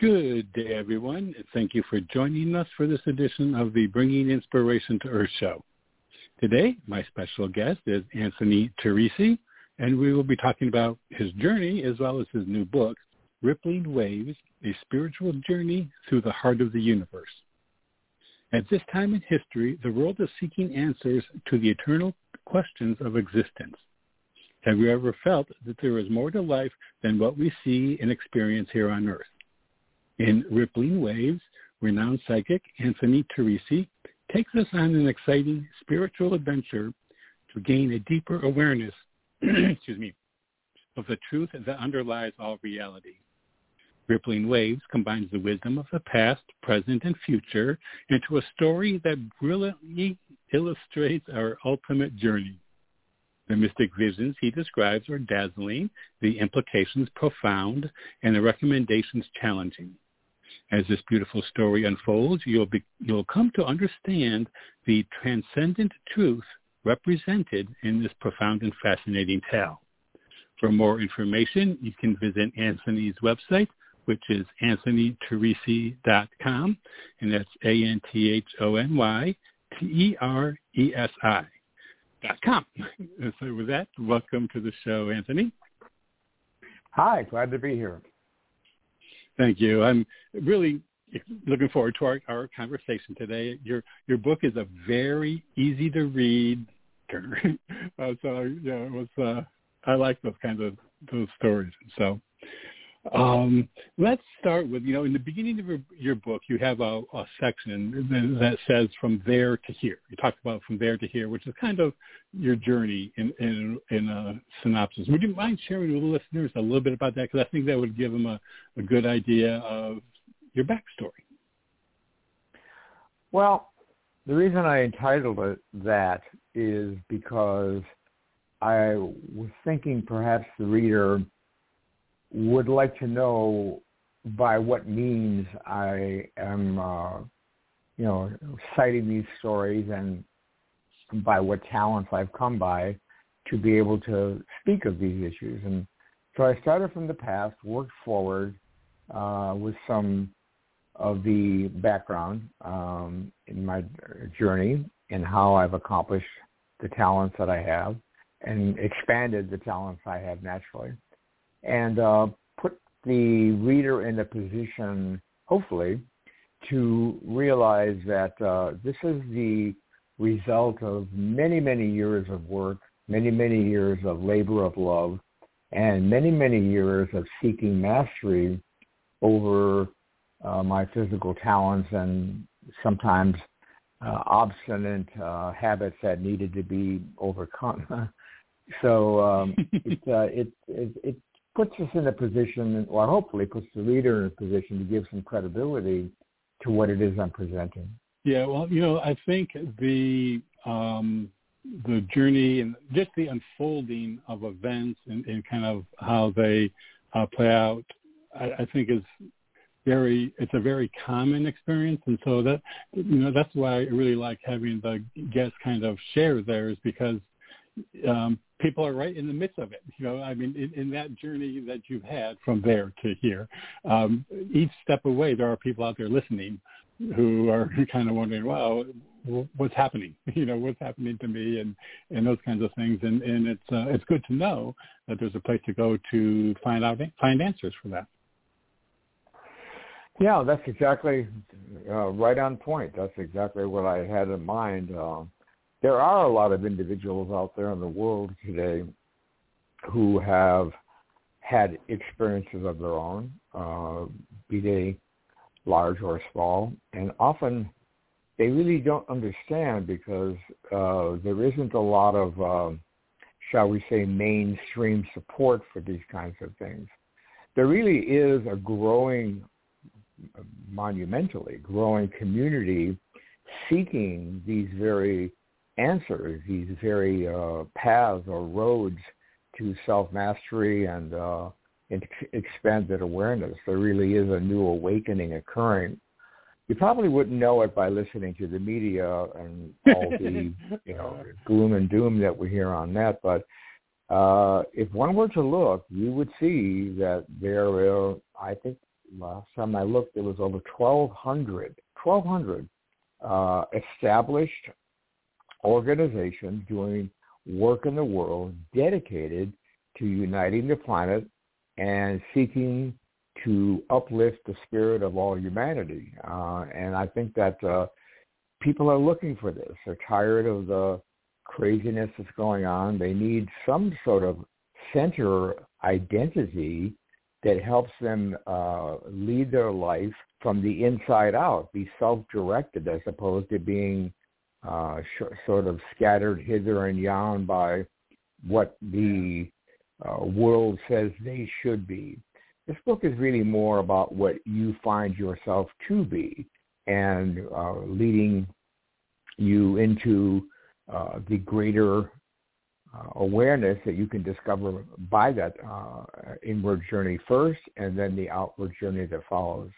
Good day, everyone. Thank you for joining us for this edition of the Bringing Inspiration to Earth show. Today, my special guest is Anthony Teresi, and we will be talking about his journey as well as his new book, Rippling Waves, A Spiritual Journey Through the Heart of the Universe. At this time in history, the world is seeking answers to the eternal questions of existence. Have you ever felt that there is more to life than what we see and experience here on Earth? In Rippling Waves, renowned psychic Anthony Teresi takes us on an exciting spiritual adventure to gain a deeper awareness, excuse me, of the truth that underlies all reality. Rippling Waves combines the wisdom of the past, present, and future into a story that brilliantly illustrates our ultimate journey. The mystic visions he describes are dazzling, the implications profound, and the recommendations challenging. As this beautiful story unfolds, you'll, be, you'll come to understand the transcendent truth represented in this profound and fascinating tale. For more information, you can visit Anthony's website, which is anthonyteresi.com, and that's A-N-T-H-O-N-Y-T-E-R-E-S-I dot com. So with that, welcome to the show, Anthony. Hi, glad to be here. Thank you. I'm really looking forward to our, our conversation today. Your your book is a very easy to read. uh, so yeah, it was. Uh, I like those kinds of those stories. So um, let's start with you know in the beginning of your, your book you have a, a section that says from there to here. You talk about from there to here, which is kind of your journey in in, in a synopsis. Would you mind sharing with the listeners a little bit about that? Because I think that would give them a, a good idea of your backstory. Well, the reason I entitled it that is because I was thinking perhaps the reader would like to know by what means I am, uh, you know, citing these stories and by what talents I've come by to be able to speak of these issues. And so I started from the past, worked forward uh, with some of the background um, in my journey and how I've accomplished the talents that I have and expanded the talents I have naturally and uh, put the reader in a position, hopefully, to realize that uh, this is the result of many, many years of work, many, many years of labor of love, and many, many years of seeking mastery over uh, my physical talents and sometimes uh, obstinate uh, habits that needed to be overcome. so um, it, uh, it, it, it puts us in a position, or hopefully puts the reader in a position to give some credibility to what it is I'm presenting. Yeah, well, you know, I think the um, the journey and just the unfolding of events and, and kind of how they uh, play out, I, I think is very it's a very common experience and so that you know that's why I really like having the guests kind of share theirs because um, people are right in the midst of it. You know, I mean, in, in that journey that you've had from there to here, um, each step away, there are people out there listening who are kind of wondering, "Wow, what's happening? You know, what's happening to me?" and and those kinds of things. And and it's uh, it's good to know that there's a place to go to find out find answers for that. Yeah, that's exactly uh, right on point. That's exactly what I had in mind. Uh, there are a lot of individuals out there in the world today who have had experiences of their own, uh, be they large or small, and often they really don't understand because uh, there isn't a lot of, uh, shall we say, mainstream support for these kinds of things. There really is a growing, monumentally growing community seeking these very answers, these very uh, paths or roads to self-mastery and uh, expanded awareness. There really is a new awakening occurring. You probably wouldn't know it by listening to the media and all the you know gloom and doom that we hear on that, but uh, if one were to look, you would see that there are, I think last time I looked, there was over 1,200, 1,200 uh, established organizations doing work in the world dedicated to uniting the planet and seeking to uplift the spirit of all humanity. Uh, and I think that uh, people are looking for this. They're tired of the craziness that's going on. They need some sort of center identity that helps them uh, lead their life from the inside out, be self-directed as opposed to being uh, sh- sort of scattered hither and yon by what the uh, world says they should be. This book is really more about what you find yourself to be and uh, leading you into uh, the greater uh, awareness that you can discover by that uh, inward journey first and then the outward journey that follows.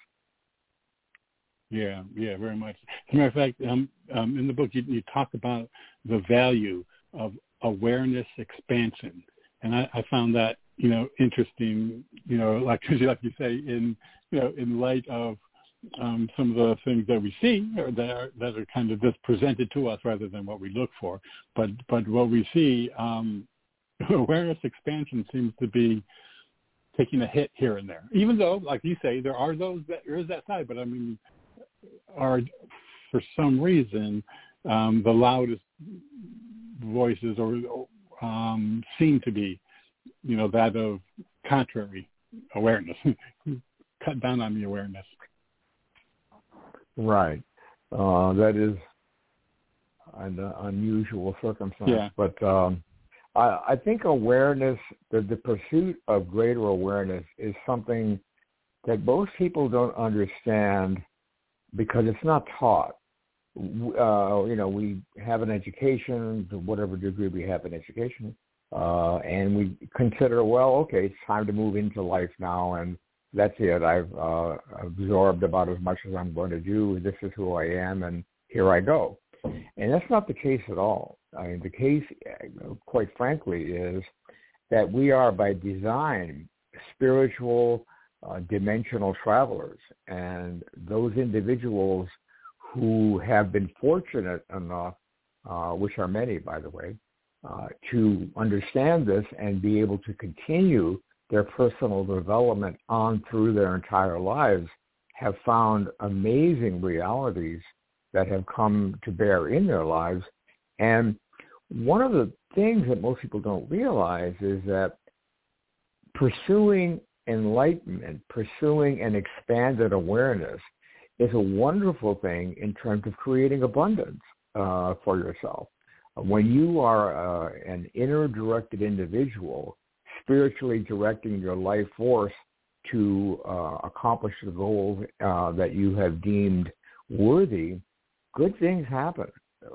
Yeah, yeah, very much. As a matter of fact, um, um, in the book you, you talk about the value of awareness expansion, and I, I found that you know interesting. You know, like like you say, in you know, in light of um, some of the things that we see or that are, that are kind of just presented to us rather than what we look for. But but what we see, um, awareness expansion seems to be taking a hit here and there. Even though, like you say, there are those that there is that side, but I mean, are for some reason um, the loudest voices or um, seem to be, you know, that of contrary awareness. Cut down on the awareness. Right. Uh, that is an unusual circumstance. Yeah. But um, I, I think awareness, the, the pursuit of greater awareness is something that most people don't understand because it's not taught. Uh, you know, we have an education whatever degree we have in education, uh, and we consider, well, okay, it's time to move into life now, and that's it. I've uh, absorbed about as much as I'm going to do. This is who I am, and here I go. And that's not the case at all. I mean, the case, quite frankly, is that we are by design spiritual, uh, dimensional travelers, and those individuals who have been fortunate enough, uh, which are many, by the way, uh, to understand this and be able to continue their personal development on through their entire lives have found amazing realities that have come to bear in their lives. And one of the things that most people don't realize is that pursuing enlightenment, pursuing an expanded awareness is a wonderful thing in terms of creating abundance uh, for yourself. When you are uh, an inner directed individual, spiritually directing your life force to uh, accomplish the goals uh, that you have deemed worthy, good things happen.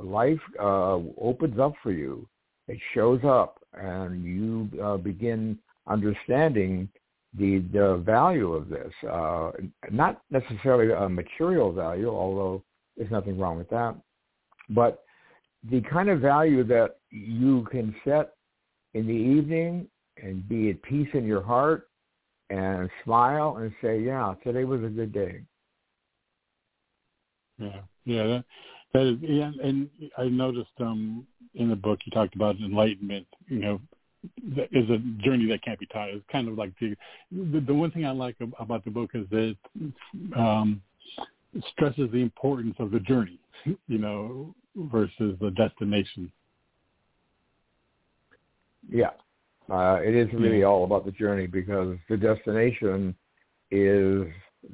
Life uh, opens up for you. It shows up, and you uh, begin understanding the the value of this. Uh, not necessarily a material value, although there's nothing wrong with that, but the kind of value that you can set in the evening and be at peace in your heart and smile and say, yeah, today was a good day. Yeah, yeah, that, that is, yeah, and I noticed um in the book you talked about enlightenment. You know, that is a journey that can't be taught. It's kind of like the the, the one thing I like about the book is that um, stresses the importance of the journey. You know, versus the destination. Yeah, uh, it is really all about the journey because the destination is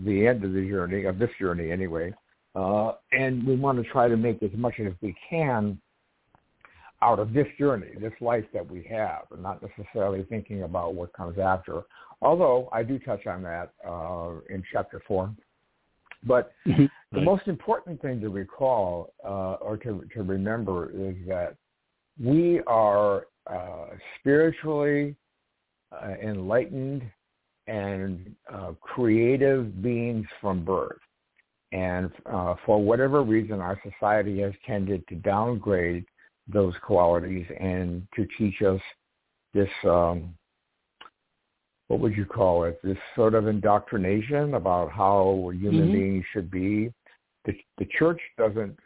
the end of the journey, of this journey anyway. Uh, and we want to try to make as much as we can out of this journey, this life that we have, and not necessarily thinking about what comes after. Although I do touch on that uh, in chapter four. But The most important thing to recall uh, or to, to remember is that we are uh, spiritually uh, enlightened and uh, creative beings from birth. And uh, for whatever reason, our society has tended to downgrade those qualities and to teach us this, um, what would you call it, this sort of indoctrination about how human mm-hmm. beings should be. The, the church doesn't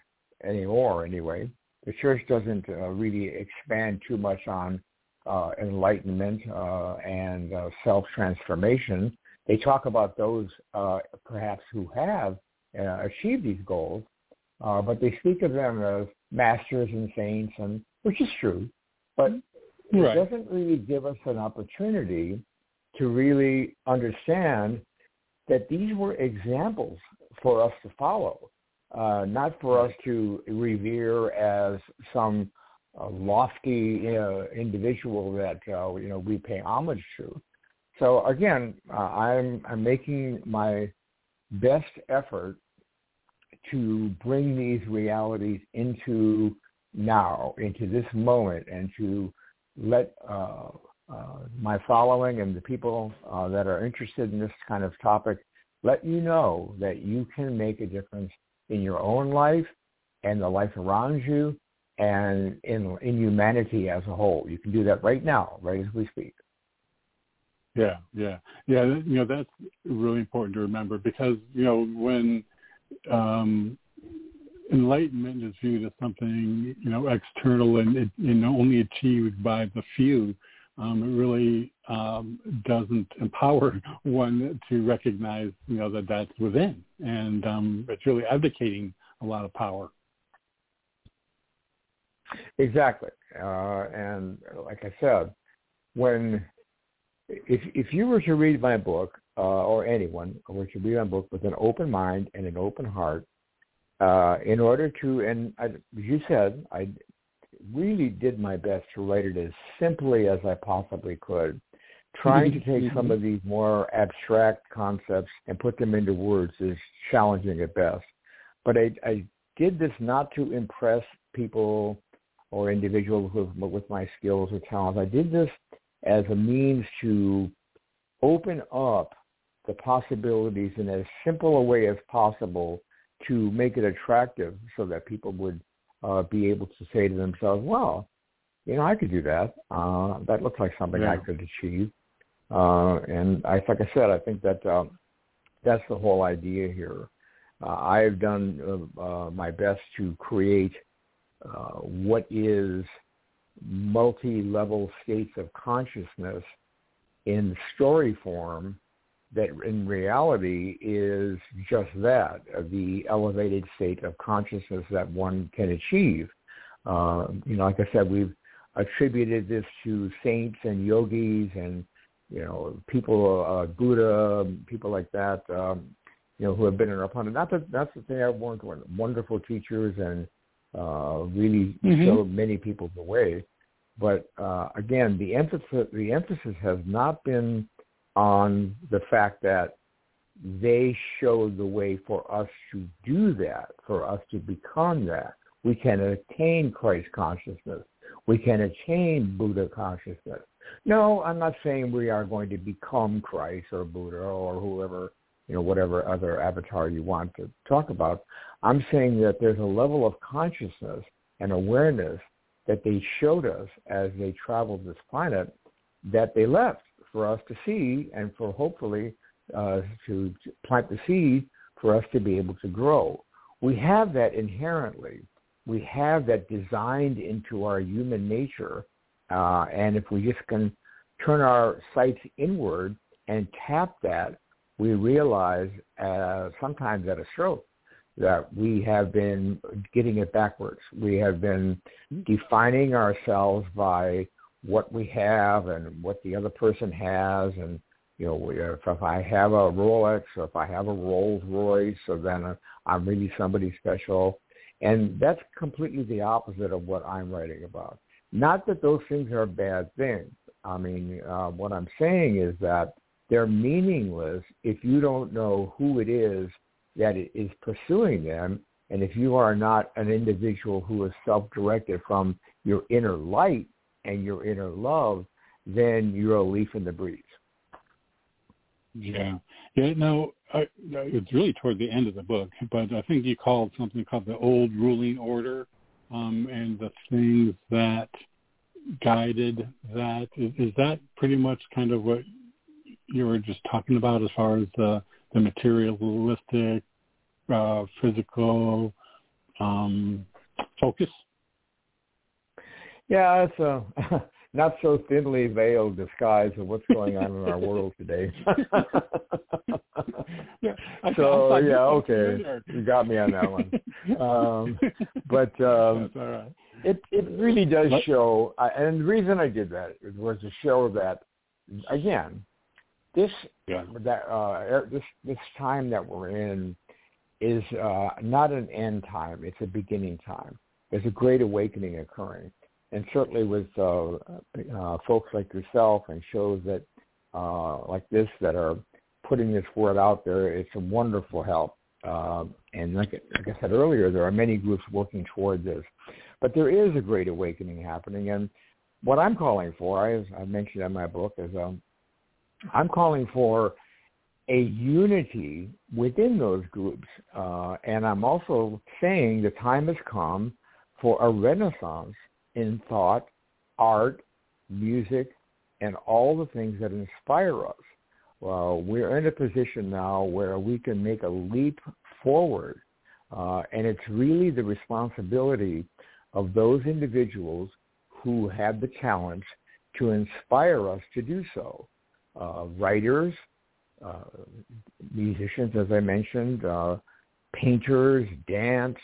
anymore, anyway. The church doesn't uh, really expand too much on uh, enlightenment uh, and uh, self-transformation. They talk about those uh, perhaps who have uh, achieved these goals, uh, but they speak of them as masters and saints, and which is true, but right. it doesn't really give us an opportunity to really understand that these were examples for us to follow, uh, not for us to revere as some uh, lofty uh, individual that uh, you know we pay homage to. So again, uh, I'm I'm making my best effort to bring these realities into now, into this moment, and to let uh, uh, my following and the people uh, that are interested in this kind of topic let you know that you can make a difference in your own life and the life around you and in in humanity as a whole. You can do that right now, right as we speak. Yeah, yeah, yeah. You know that's really important to remember because you know when um, enlightenment is viewed as something you know external and it, know only achieved by the few. Um, it really um, doesn't empower one to recognize you know that that's within, and um, it's really abdicating a lot of power. Exactly, uh, and like I said, when if if you were to read my book, uh, or anyone were to read my book with an open mind and an open heart, uh, in order to, and I, as you said, I really did my best to write it as simply as I possibly could, trying to take some of these more abstract concepts and put them into words is challenging at best. But I, I did this not to impress people or individuals with, with my skills or talents. I did this as a means to open up the possibilities in as simple a way as possible to make it attractive so that people would uh, be able to say to themselves, well, you know, I could do that. Uh, that looks like something yeah. I could achieve. Uh, and I, like I said, I think that um, that's the whole idea here. Uh, I've done uh, uh, my best to create uh, what is multi-level states of consciousness in story form that in reality is just that, the elevated state of consciousness that one can achieve. Uh, you know, like I said, we've attributed this to saints and yogis and, you know, people, uh, Buddha, people like that, um, you know, who have been in our planet. Not that that's the thing I want, wonderful teachers and uh, really mm-hmm. showed many people the way. But uh, again, the emphasis the emphasis has not been on the fact that they showed the way for us to do that, for us to become that. We can attain Christ consciousness. We can attain Buddha consciousness. No, I'm not saying we are going to become Christ or Buddha or whoever, you know, whatever other avatar you want to talk about. I'm saying that there's a level of consciousness and awareness that they showed us as they traveled this planet that they left for us to see and for hopefully uh, to plant the seed for us to be able to grow. We have that inherently. We have that designed into our human nature. Uh, and if we just can turn our sights inward and tap that, we realize uh, sometimes at a stroke that we have been getting it backwards. We have been defining ourselves by what we have and what the other person has and you know if I have a Rolex or if I have a Rolls Royce so then I'm really somebody special and that's completely the opposite of what I'm writing about. Not that those things are bad things. I mean, uh, what I'm saying is that they're meaningless if you don't know who it is that is pursuing them. And if you are not an individual who is self-directed from your inner light and your inner love, then you're a leaf in the breeze. Yeah. Yeah, no, I, it's really toward the end of the book, but I think you called something called the old ruling order um, and the things that guided that. Is, is that pretty much kind of what you were just talking about as far as the, the materialistic, uh, physical um, focus? Yeah, it's a not so thinly veiled disguise of what's going on in our world today. yeah, I, so I yeah, okay, you got me on that one. Um, but um, it it really does show, uh, and the reason I did that was to show that again, this yeah. that uh, er, this this time that we're in is uh, not an end time; it's a beginning time. There's a great awakening occurring and certainly with uh, uh, folks like yourself and shows that uh, like this that are putting this word out there, it's a wonderful help. Uh, and like, like I said earlier, there are many groups working toward this. But there is a great awakening happening. And what I'm calling for, as I mentioned in my book, is um, I'm calling for a unity within those groups. Uh, and I'm also saying the time has come for a renaissance in thought, art, music, and all the things that inspire us. Well, we're in a position now where we can make a leap forward, uh, and it's really the responsibility of those individuals who have the challenge to inspire us to do so. Uh, writers, uh, musicians, as I mentioned, uh, painters, dance,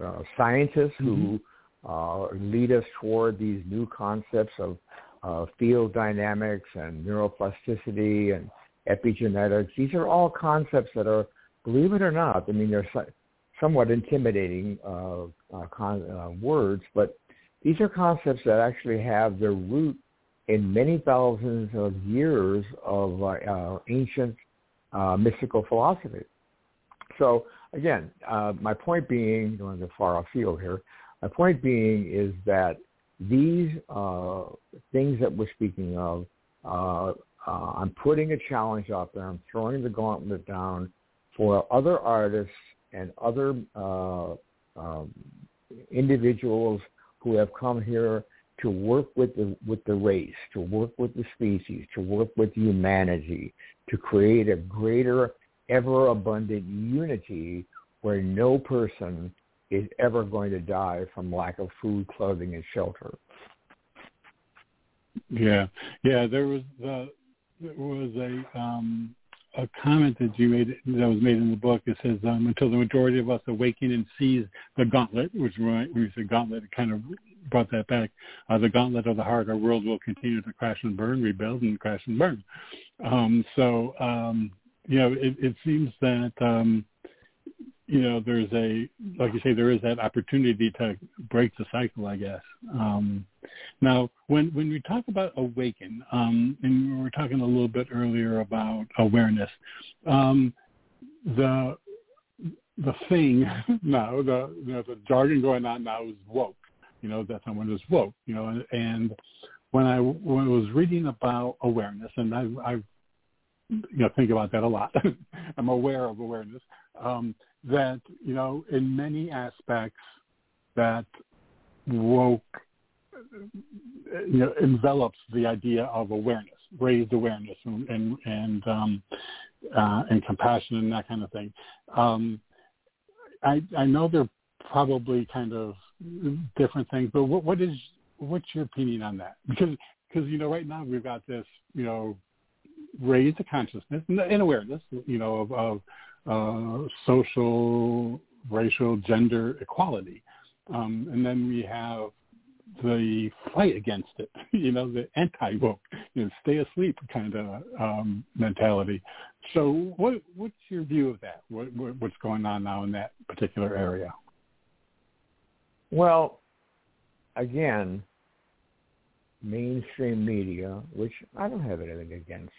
uh, scientists mm-hmm. who uh, lead us toward these new concepts of uh, field dynamics and neuroplasticity and epigenetics. These are all concepts that are, believe it or not, I mean, they're so, somewhat intimidating uh, uh, con- uh, words, but these are concepts that actually have their root in many thousands of years of uh, ancient mystical philosophy. So again, uh, my point being, going to far off field here, my point being is that these uh, things that we're speaking of, uh, uh, I'm putting a challenge out there. I'm throwing the gauntlet down for other artists and other uh, um, individuals who have come here to work with the with the race, to work with the species, to work with humanity, to create a greater, ever abundant unity where no person is ever going to die from lack of food, clothing, and shelter. Yeah, yeah. There was uh, there was a um, a comment that you made that was made in the book. It says um, until the majority of us awaken and seize the gauntlet, which when you said gauntlet, it kind of brought that back. Uh, the gauntlet of the heart, our world will continue to crash and burn, rebuild and crash and burn. Um, so um, you know, it, it seems that um, you know, there's a, like you say, there is that opportunity to break the cycle, I guess. Um, now, when when we talk about awaken, um, and we were talking a little bit earlier about awareness, um, the the thing now, the you know, the jargon going on now is woke. You know that someone is woke. You know, and when I when I was reading about awareness, and I, I you know think about that a lot. I'm aware of awareness. Um, that you know in many aspects that woke you know envelops the idea of awareness raised awareness and and and, um, uh, and compassion and that kind of thing. Um, i i know they're probably kind of different things but what what is what's your opinion on that? Because because you know right now we've got this you know raise the consciousness and awareness you know of, of uh, social, racial, gender equality. Um, and then we have the fight against it, you know, the anti-woke, you know, stay asleep kind of um, mentality. So what, what's your view of that? What, what, what's going on now in that particular area? Well, again, mainstream media, which I don't have anything against,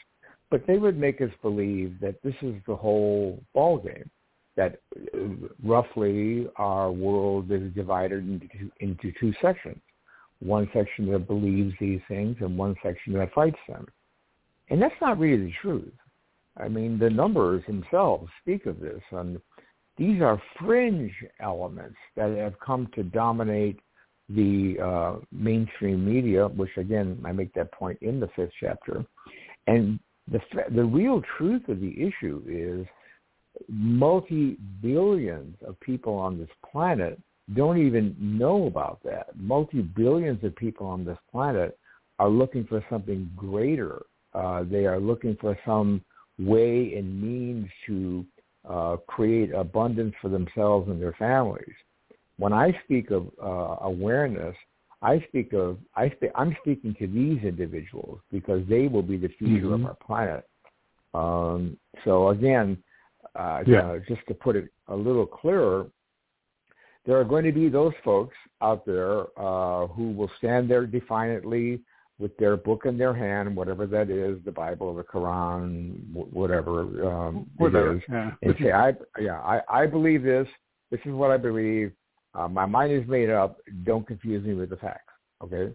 but they would make us believe that this is the whole ball game. that uh, roughly our world is divided into, into two sections. One section that believes these things and one section that fights them. And that's not really the truth. I mean, the numbers themselves speak of this. And these are fringe elements that have come to dominate the uh, mainstream media, which again, I make that point in the fifth chapter. And the, the real truth of the issue is multi-billions of people on this planet don't even know about that. Multi-billions of people on this planet are looking for something greater. Uh, they are looking for some way and means to uh, create abundance for themselves and their families. When I speak of uh, awareness, I speak of I speak, I'm speaking to these individuals because they will be the future mm-hmm. of our planet. Um, so again, uh, yeah. uh, just to put it a little clearer, there are going to be those folks out there uh, who will stand there defiantly with their book in their hand, whatever that is, the Bible, the Quran, whatever, um, whatever. it is, yeah. and say, "I, yeah, I, I believe this. This is what I believe. Uh, my mind is made up. Don't confuse me with the facts." Okay,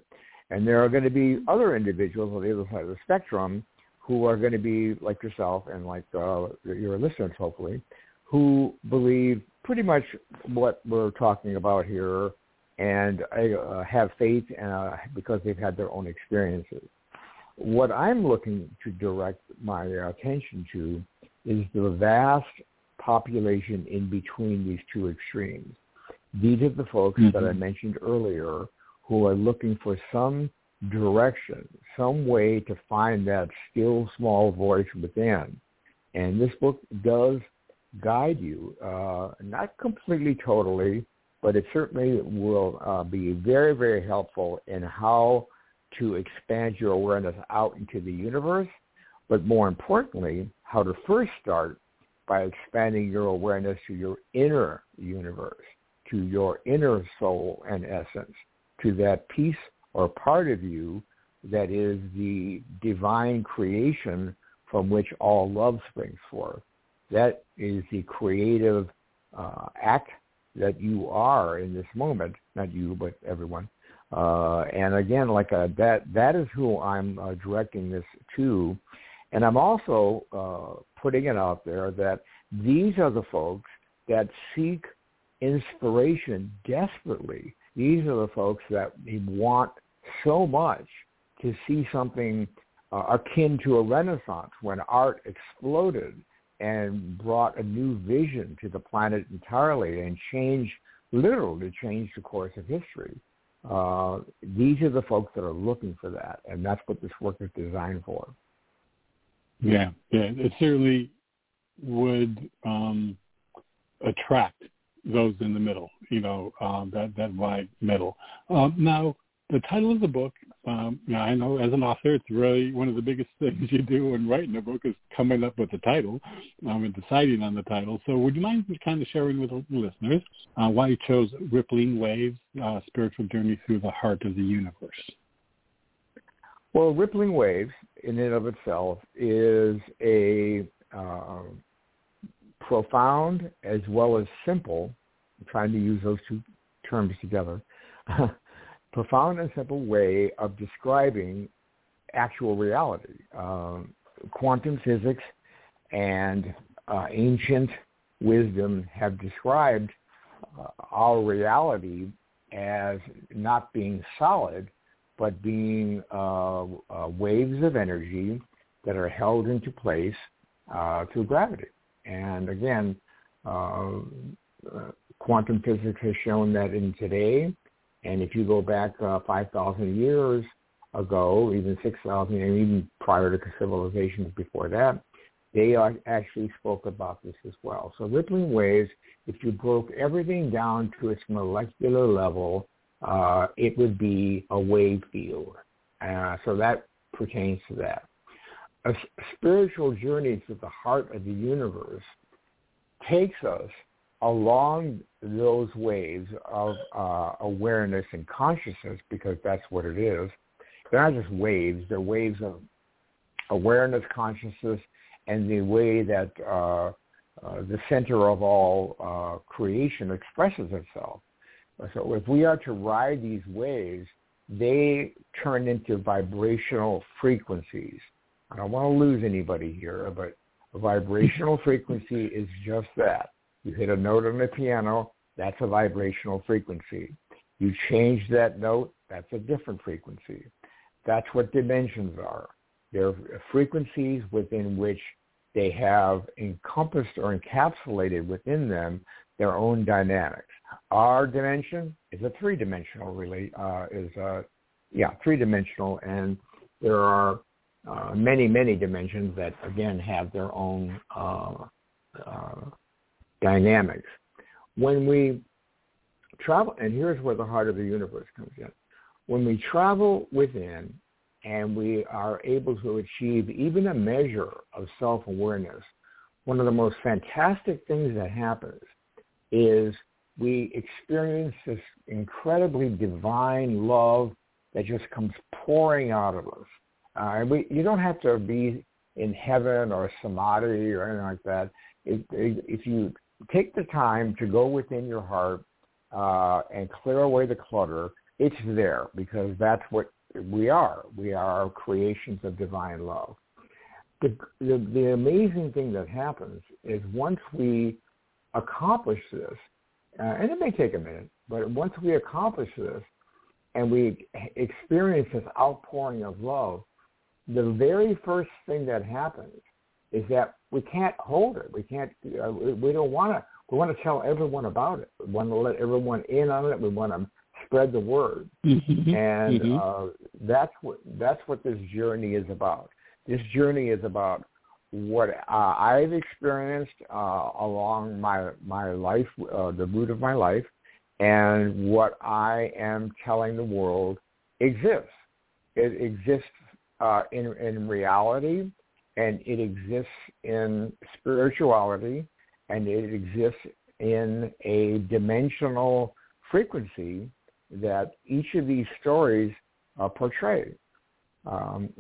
and there are going to be other individuals on the other side of the spectrum who are going to be like yourself and like uh, your listeners, hopefully, who believe pretty much what we're talking about here and uh, have faith uh, because they've had their own experiences. What I'm looking to direct my attention to is the vast population in between these two extremes. These are the folks mm-hmm. that I mm-hmm. mentioned earlier who are looking for some direction, some way to find that still small voice within. And this book does guide you, uh, not completely totally, but it certainly will uh, be very, very helpful in how to expand your awareness out into the universe, but more importantly, how to first start by expanding your awareness to your inner universe, to your inner soul and essence, to that piece or part of you that is the divine creation from which all love springs forth. That is the creative uh, act that you are in this moment, not you, but everyone. Uh, and again, like a, uh, that, that is who I'm uh, directing this to. And I'm also uh, putting it out there that these are the folks that seek inspiration desperately. These are the folks that want so much to see something uh, akin to a renaissance when art exploded and brought a new vision to the planet entirely and changed, literally changed the course of history. Uh, these are the folks that are looking for that, and that's what this work is designed for. Yeah, yeah, it certainly would um, attract those in the middle, you know, um, that that wide middle. Um, now, the title of the book, um, I know as an author, it's really one of the biggest things you do when writing a book is coming up with the title um, and deciding on the title. So would you mind kind of sharing with the listeners uh, why you chose Rippling Waves, uh, Spiritual Journey Through the Heart of the Universe? Well, Rippling Waves in and of itself is a uh, profound as well as simple, I'm trying to use those two terms together, profound and simple way of describing actual reality. Um, quantum physics and uh, ancient wisdom have described uh, our reality as not being solid, but being uh, uh waves of energy that are held into place uh, through gravity. And again, uh, quantum physics has shown that in today, and if you go back uh, 5,000 years ago, even 6,000, and even prior to civilizations before that, they actually spoke about this as well. So rippling waves, if you broke everything down to its molecular level, uh, it would be a wave field. Uh, so that pertains to that. A spiritual journey to the heart of the universe takes us along those waves of uh, awareness and consciousness, because that's what it is, they're not just waves, they're waves of awareness, consciousness, and the way that uh, uh, the center of all uh, creation expresses itself. So if we are to ride these waves, they turn into vibrational frequencies. I don't want to lose anybody here, but a vibrational frequency is just that. You hit a note on the piano, that's a vibrational frequency. You change that note, that's a different frequency. That's what dimensions are. They're frequencies within which they have encompassed or encapsulated within them their own dynamics. Our dimension is a three-dimensional, really, uh, is a, yeah, three-dimensional, and there are uh, many, many dimensions that, again, have their own uh, uh dynamics. When we travel, and here's where the heart of the universe comes in. When we travel within and we are able to achieve even a measure of self-awareness, one of the most fantastic things that happens is we experience this incredibly divine love that just comes pouring out of us. Uh, we, you don't have to be in heaven or samadhi or anything like that. If, if you take the time to go within your heart uh, and clear away the clutter, it's there because that's what we are. We are creations of divine love. The, the, the amazing thing that happens is once we accomplish this, uh, and it may take a minute, but once we accomplish this and we experience this outpouring of love, the very first thing that happens is that we can't hold it. We can't. Uh, we don't want to. We want to tell everyone about it. We want to let everyone in on it. We want to spread the word, mm-hmm. and mm-hmm. Uh, that's what that's what this journey is about. This journey is about what uh, I've experienced uh, along my my life, uh, the route of my life, and what I am telling the world exists. It exists uh, in in reality, and it exists in spirituality, and it exists in a dimensional frequency that each of these stories uh, portray. Um,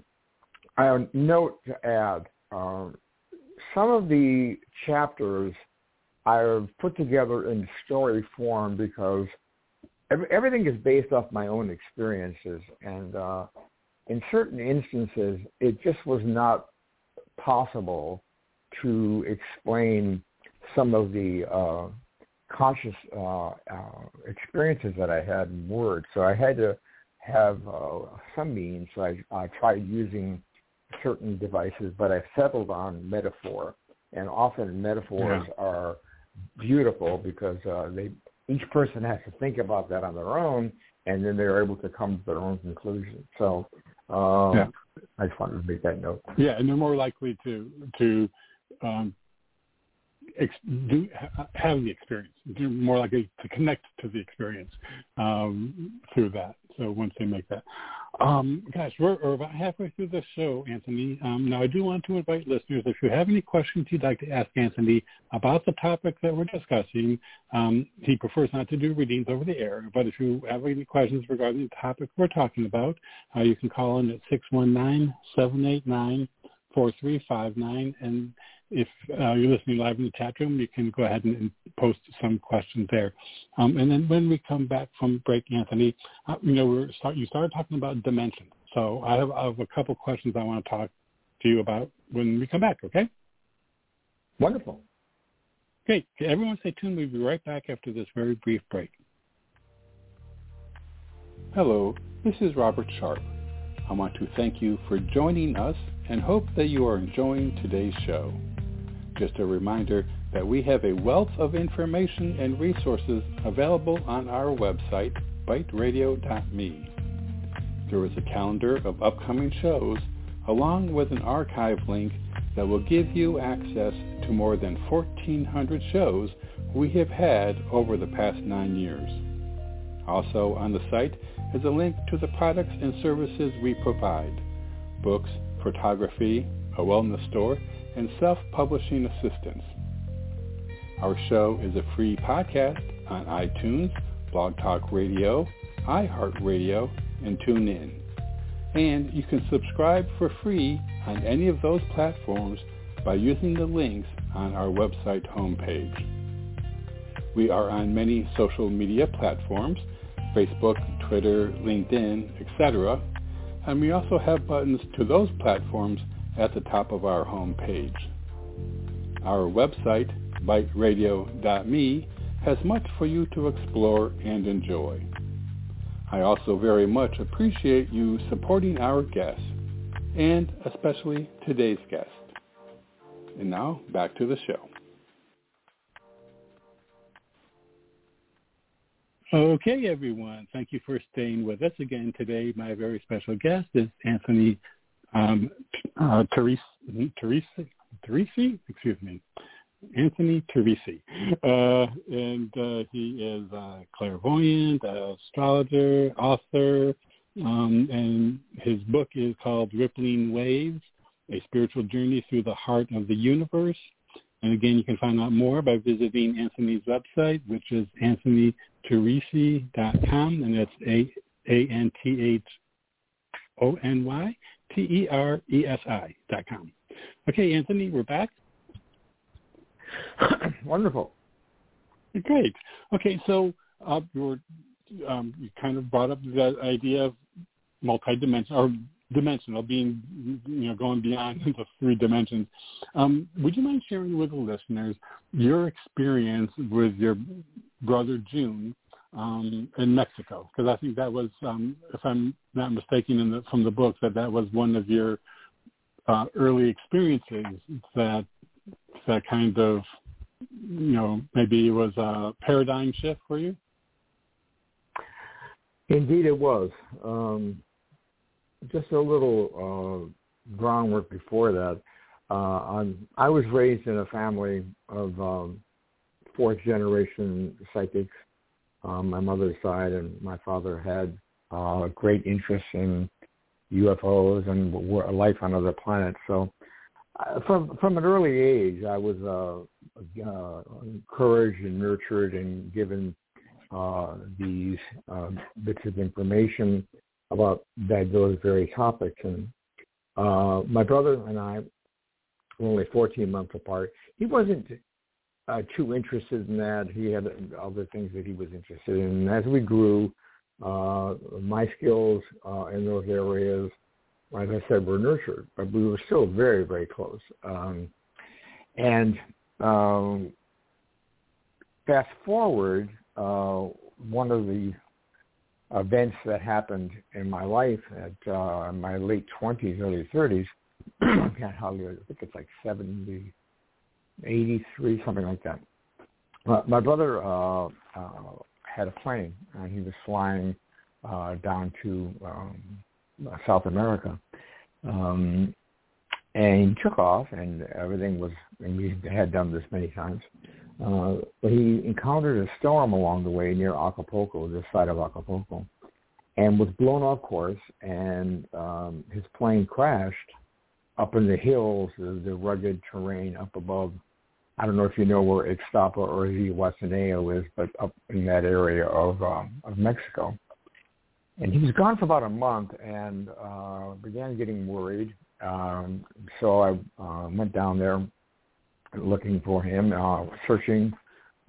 I note to add, uh, some of the chapters I've put together in story form because everything is based off my own experiences, and uh, in certain instances, it just was not possible to explain some of the uh, conscious uh, uh, experiences that I had in words. So I had to have uh, some means. So I, I tried using certain devices, but I settled on metaphor. And often metaphors yeah. are beautiful because uh, they each person has to think about that on their own, and then they're able to come to their own conclusion. So um, yeah. I just wanted to make that note. Yeah, and they're more likely to to um, ex- do, have the experience. They're more likely to connect to the experience um, through that. So once they make that, um, guys, we're, we're, about halfway through the show, Anthony. Um, now I do want to invite listeners if you have any questions you'd like to ask Anthony about the topic that we're discussing. Um, he prefers not to do readings over the air, but if you have any questions regarding the topic we're talking about, uh, you can call in at six one nine seven eight nine four three five nine and if uh, you're listening live in the chat room, you can go ahead and, and post some questions there. Um, and then when we come back from break, Anthony, uh, you know, we're start, you started talking about dimensions. So I have, I have a couple questions I want to talk to you about when we come back, okay? Wonderful. Okay, everyone stay tuned. We'll be right back after this very brief break. Hello, this is Robert Sharpe. I want to thank you for joining us and hope that you are enjoying today's show. Just a reminder that we have a wealth of information and resources available on our website, biteradio.me. There is a calendar of upcoming shows along with an archive link that will give you access to more than 1,400 shows we have had over the past nine years. Also on the site is a link to the products and services we provide, books, photography, a wellness store, and self-publishing assistance. Our show is a free podcast on iTunes, Blog Talk Radio, iHeartRadio, and TuneIn. And you can subscribe for free on any of those platforms by using the links on our website homepage. We are on many social media platforms, Facebook, Twitter, LinkedIn, etc., and we also have buttons to those platforms at the top of our homepage. Our website, biteradio.me, has much for you to explore and enjoy. I also very much appreciate you supporting our guests, and especially today's guest. And now, back to the show. Okay, everyone. Thank you for staying with us again today. My very special guest is Anthony um, uh, Teresi, Teresi, excuse me, Anthony Teresi, uh, and uh, he is a clairvoyant, astrologer, author, um, and his book is called Rippling Waves: A Spiritual Journey Through the Heart of the Universe. And again, you can find out more by visiting Anthony's website, which is anthonyteresi.com, and that's A A N T H O N Y T E R E S I dot com. Okay, Anthony, we're back. Wonderful. Great. Okay, so uh, you um, you kind of brought up the idea of multi-dimensional or dimensional, being you know going beyond the three dimensions. Um, would you mind sharing with the listeners your experience with your brother June um, in Mexico? Because I think that was, um, if I'm not mistaken, in the, from the book, that that was one of your uh, early experiences that that kind of, you know, maybe it was a paradigm shift for you? Indeed, it was. Um, just a little uh, groundwork before that. Uh, i was raised in a family of um, fourth generation psychics on my mother's side, and my father had uh, great interest in UFOs and life on other planets. So uh, from from an early age, I was uh, uh, encouraged and nurtured and given uh, these uh, bits of information about that those very topics. And uh, my brother and I were only 14 months apart. He wasn't uh, too interested in that. He had other things that he was interested in. And as we grew, uh, my skills uh, in those areas like I said, were nurtured, but we were still very, very close. Um, and um, fast forward, uh, one of the events that happened in my life at uh, my late 20s, early 30s, I can't hardly, I think it's like 70, 83, something like that. Uh, my brother uh, uh, had a plane, and he was flying uh, down to um, South America. Um, and he took off, and everything was, and we had done this many times. Uh, but he encountered a storm along the way near Acapulco, this side of Acapulco, and was blown off course, and um, his plane crashed up in the hills, the, the rugged terrain up above. I don't know if you know where Ixtapa or Zihuatanejo is, but up in that area of um, of Mexico and he was gone for about a month and uh, began getting worried. Um, so I uh, went down there looking for him, uh, searching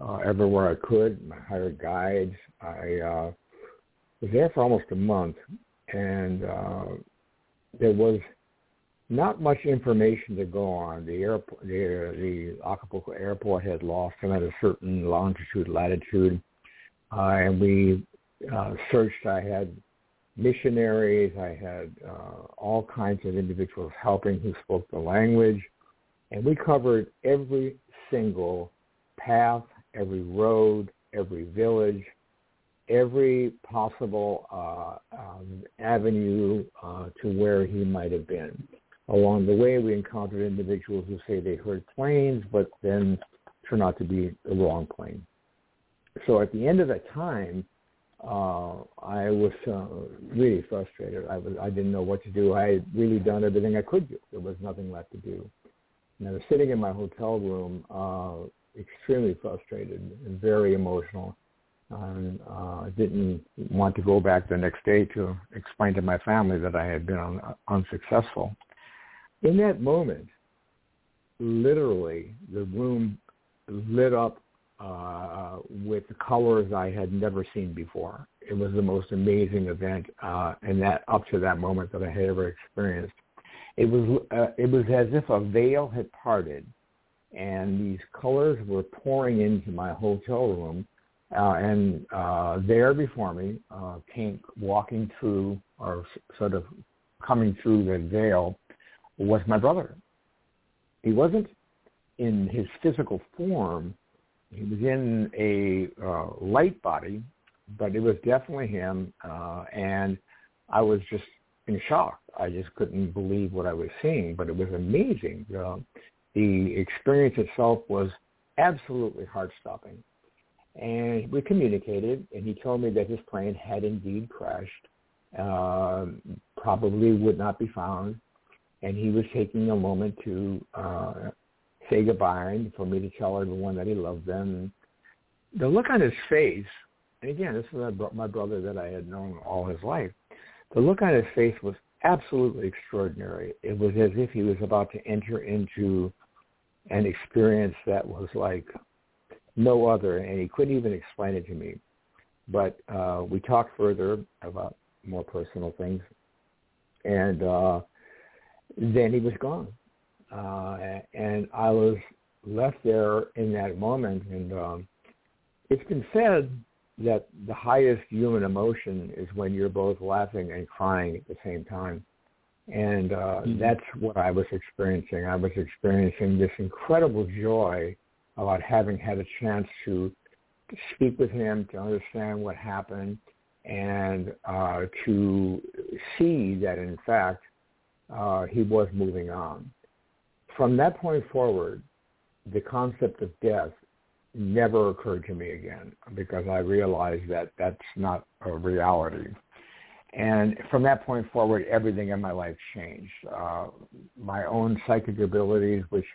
uh, everywhere I could. I hired guides. I uh, was there for almost a month, and uh, there was not much information to go on. The airport, the, the Acapulco airport had lost him at a certain longitude, latitude, uh, and we uh, searched. I had missionaries. I had uh, all kinds of individuals helping who spoke the language. And we covered every single path, every road, every village, every possible uh, um, avenue uh, to where he might have been. Along the way, we encountered individuals who say they heard planes, but then turn out to be the wrong plane. So at the end of that time, uh, I was uh, really frustrated. I was I didn't know what to do. I had really done everything I could do. There was nothing left to do. And I was sitting in my hotel room, uh, extremely frustrated and very emotional. And uh, didn't want to go back the next day to explain to my family that I had been un- unsuccessful. In that moment, literally the room lit up uh, with colors I had never seen before. It was the most amazing event, uh, and that up to that moment that I had ever experienced. It was uh, it was as if a veil had parted, and these colors were pouring into my hotel room. Uh, and uh, there before me, uh, came walking through, or sort of coming through the veil, was my brother. He wasn't in his physical form, he was in a uh, light body, but it was definitely him, uh, and I was just in shock. I just couldn't believe what I was seeing, but it was amazing. Uh, the experience itself was absolutely heart-stopping. And we communicated, and he told me that his plane had indeed crashed, uh, probably would not be found, and he was taking a moment to uh, say goodbye and for me to tell everyone that he loved them. The look on his face, and again, this is my brother that I had known all his life. The look on his face was absolutely extraordinary. It was as if he was about to enter into an experience that was like no other, and he couldn't even explain it to me. But uh, we talked further about more personal things, and uh, then he was gone uh, and I was left there in that moment. And um, it's been said that the highest human emotion is when you're both laughing and crying at the same time. And uh, mm-hmm. that's what I was experiencing. I was experiencing this incredible joy about having had a chance to speak with him, to understand what happened, and uh, to see that in fact uh, he was moving on from that point forward, the concept of death never occurred to me again because I realized that that's not a reality. And from that point forward, everything in my life changed. Uh, my own psychic abilities, which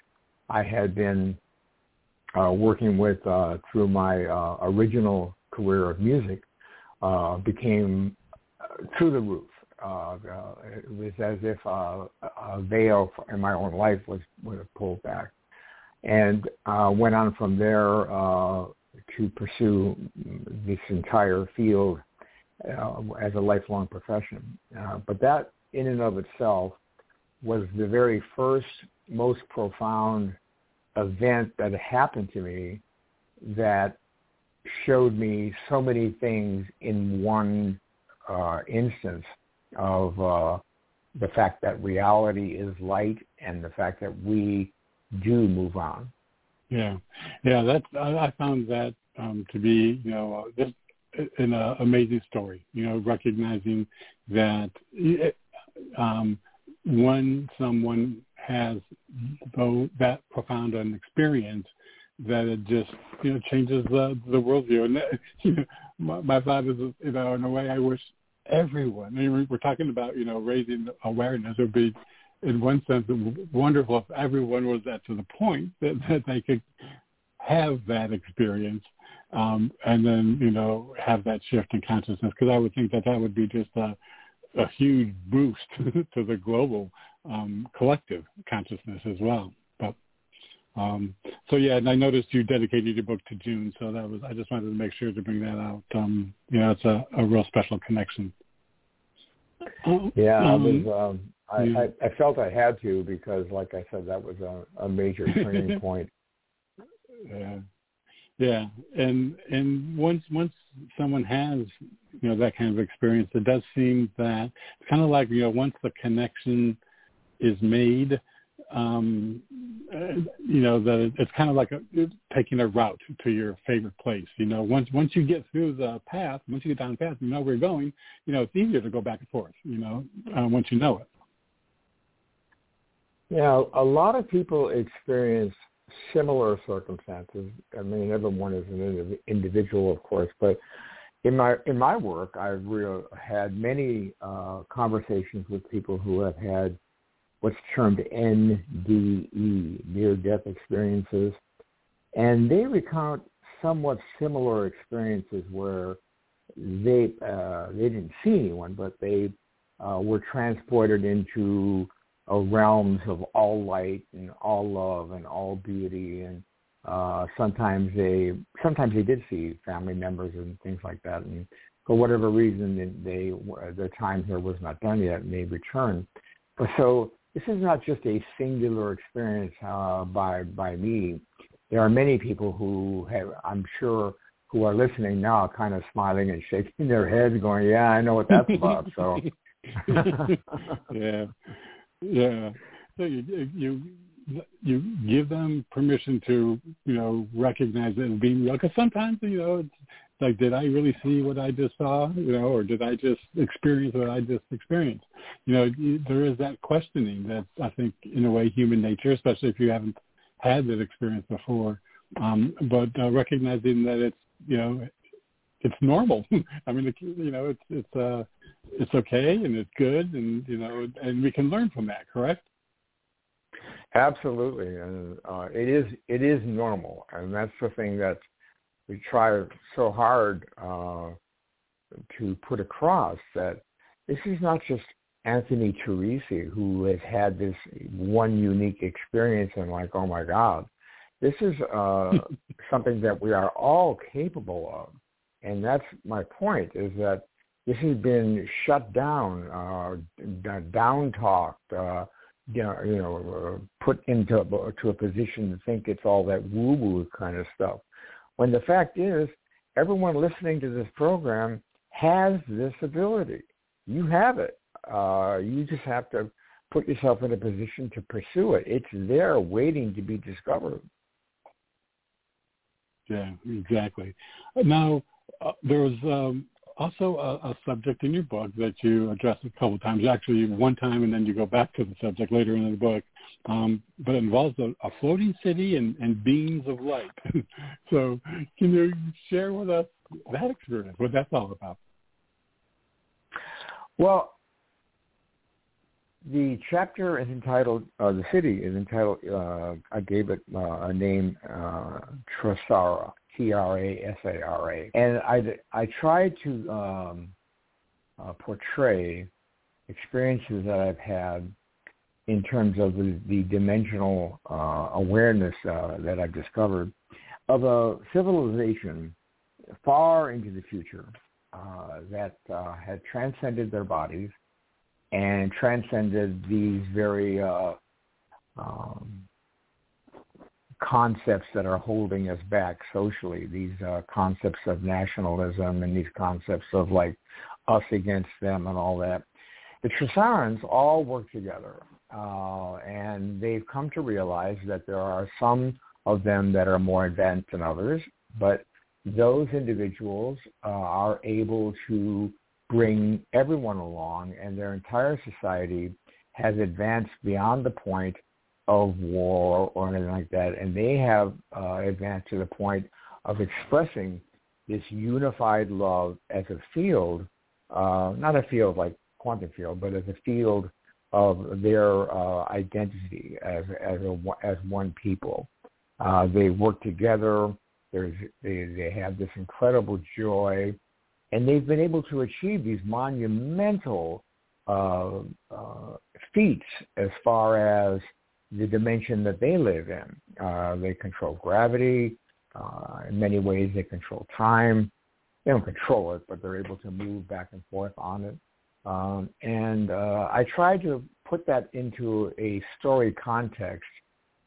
I had been uh, working with uh, through my uh, original career of music, uh, became through the roof uh, it was as if uh, a veil in my own life was, was pulled back, and uh, went on from there uh, to pursue this entire field uh, as a lifelong profession. Uh, but that, in and of itself, was the very first, most profound event that happened to me that showed me so many things in one uh, instance of uh, the fact that reality is light and the fact that we do move on. Yeah, yeah, that's I, I found that um, to be you know uh, just an uh, amazing story. You know, recognizing that um, when someone has though that profound an experience, that it just you know changes the the worldview. And you know, my, my thought is, you know, in a way, I wish everyone. Mean, we're talking about you know raising awareness. It would be, in one sense, wonderful if everyone was at to the point that, that they could have that experience, um, and then you know have that shift in consciousness. Because I would think that that would be just a, a huge boost to the global um, collective consciousness as well. Um, so yeah, and I noticed you dedicated your book to June, so that was I just wanted to make sure to bring that out. Um, you know, it's a, a real special connection. Yeah, um, I was. Um, I, yeah. I, I felt I had to because, like I said, that was a, a major turning point. Yeah, yeah, and and once once someone has you know that kind of experience, it does seem that it's kind of like you know once the connection is made, um, you know, that it's kind of like a, taking a route to your favorite place. You know, once once you get through the path, once you get down the path, you know where you're going. You know, it's easier to go back and forth. You know, uh, once you know it. Yeah, a lot of people experience similar circumstances. I mean, everyone is an individual, of course, but in my in my work, I've real, had many uh, conversations with people who have had what's termed NDE, near-death experiences. And they recount somewhat similar experiences where they uh, they didn't see anyone, but they uh, were transported into uh, realms of all light and all love and all beauty. And uh sometimes they sometimes they did see family members and things like that. And for whatever reason they the time here was not done yet and they returned. So this is not just a singular experience uh by by me. There are many people who have i'm sure who are listening now kind of smiling and shaking their heads going yeah i know what that's about so. Yeah. Yeah. So you you you give them permission to you know recognize it being real because sometimes you know it's like did i really see what i just saw you know or did i just experience what i just experienced? You know there is that questioning that i think in a way human nature especially if you haven't had that experience before um but uh, recognizing that it's you know it's normal. I mean it, you know it's it's uh it's okay and it's good and you know and we can learn from that correct? Absolutely, and uh, it is it is normal, and that's the thing that we try so hard uh, to put across that this is not just Anthony Teresi who has had this one unique experience and like, oh my God, this is uh, something that we are all capable of, and that's my point is that this has been shut down, uh, down talked. Uh, you know, you know uh, put into to a position to think it's all that woo-woo kind of stuff. When the fact is, everyone listening to this program has this ability. You have it. Uh, you just have to put yourself in a position to pursue it. It's there waiting to be discovered. Yeah, exactly. Now, uh, there was um, also a, a, subject in your book that you address a couple of times, actually one time and then you go back to the subject later in the book, um, but it involves a, a floating city and, and beings of light. so can you share with us that experience, what that's all about? Well, the chapter is entitled, uh, the city is entitled, uh, I gave it uh, a name, uh, Trasara. T-R-A-S-A-R-A. And I, I tried to um, uh, portray experiences that I've had in terms of the, the dimensional uh, awareness uh, that I've discovered of a civilization far into the future uh, that uh, had transcended their bodies and transcended these very uh, um, concepts that are holding us back socially, these uh, concepts of nationalism and these concepts of like us against them and all that. The Trasarans all work together, uh, and they've come to realize that there are some of them that are more advanced than others, but those individuals uh, are able to bring everyone along, and their entire society has advanced beyond the point of war or anything like that, and they have uh, advanced to the point of expressing this unified love as a field, uh, not a field like quantum field, but as a field of their uh, identity as as a, as one people. Uh, they work together. There's they they have this incredible joy, and they've been able to achieve these monumental uh, uh, feats as far as the dimension that they live in. Uh, they control gravity. Uh, in many ways, they control time. They don't control it, but they're able to move back and forth on it. Um, and uh, I try to put that into a story context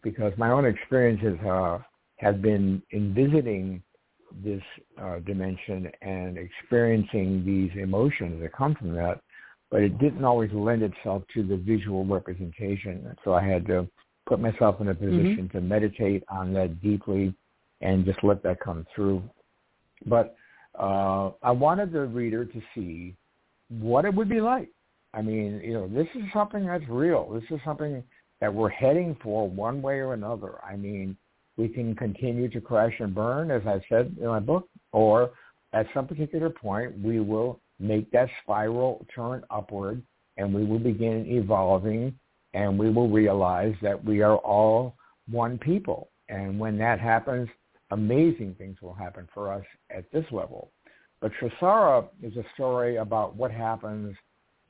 because my own experiences uh, have been in visiting this uh, dimension and experiencing these emotions that come from that, but it didn't always lend itself to the visual representation. So I had to put myself in a mm-hmm. position mm-hmm. to meditate on that deeply and just let that come through. But uh, I wanted the reader to see what it would be like. I mean, you know, this is something that's real. This is something that we're heading for one way or another. I mean, we can continue to crash and burn, as I said in my book, or at some particular point, we will make that spiral turn upward and we will begin evolving and we will realize that we are all one people. And when that happens, amazing things will happen for us at this level. But Trasara is a story about what happens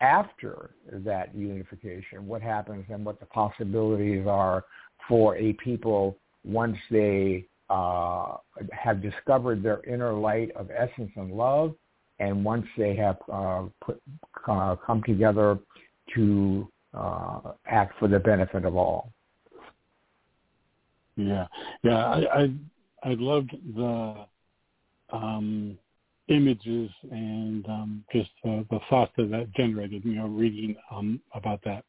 after that unification, what happens and what the possibilities are for a people once they uh, have discovered their inner light of essence and love, and once they have uh, put, uh, come together to uh, act for the benefit of all. Yeah, yeah, I I, I loved the um, images and um, just uh, the thoughts that that generated. You know, reading um, about that.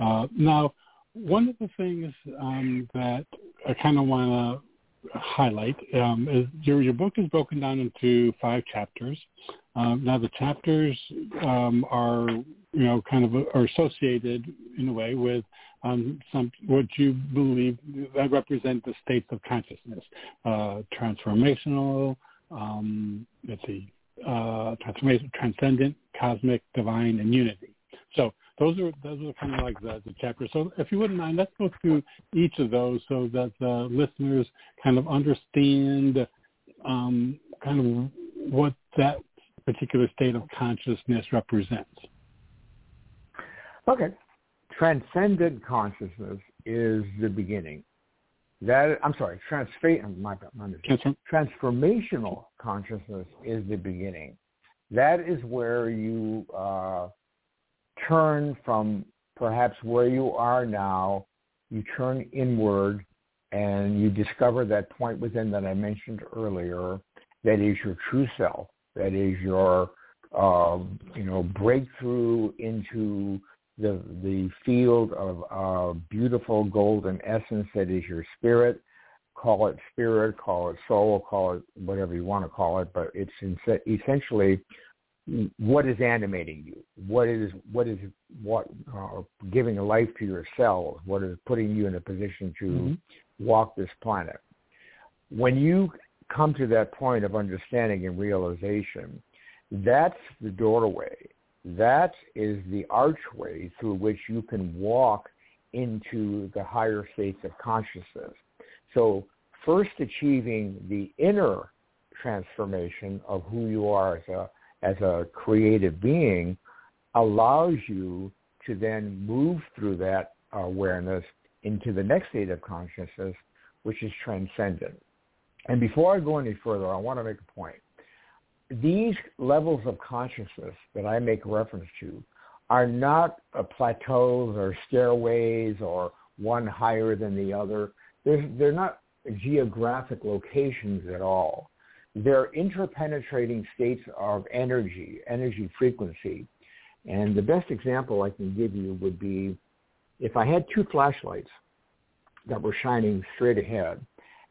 Uh, now, one of the things um, that I kind of want to highlight um, is your your book is broken down into five chapters. Um, now, the chapters um, are you know kind of are associated in a way with um, some what you believe that represent the states of consciousness, uh, transformational, um, let's see, uh, transformation, transcendent, cosmic, divine, and unity. So those are those are kind of like the, the chapters. So if you wouldn't mind, let's go through each of those so that the listeners kind of understand um, kind of what that particular state of consciousness represents. Okay. Transcendent consciousness is the beginning. That I'm sorry, transfa- my, my transformational consciousness is the beginning. That is where you uh, turn from perhaps where you are now, you turn inward and you discover that point within that I mentioned earlier, that is your true self, that is your, uh, you know, breakthrough into the the field of uh, beautiful golden essence that is your spirit. Call it spirit, call it soul, call it whatever you want to call it, but it's essentially what is animating you, what is what is what uh, giving a life to your cells, what is putting you in a position to mm-hmm. walk this planet. When you come to that point of understanding and realization, that's the doorway that is the archway through which you can walk into the higher states of consciousness. So first achieving the inner transformation of who you are as a, as a creative being allows you to then move through that awareness into the next state of consciousness, which is transcendent. And before I go any further, I want to make a point these levels of consciousness that I make reference to are not plateaus or stairways or one higher than the other. They're, they're not geographic locations at all. They're interpenetrating states of energy, energy frequency. And the best example I can give you would be if I had two flashlights that were shining straight ahead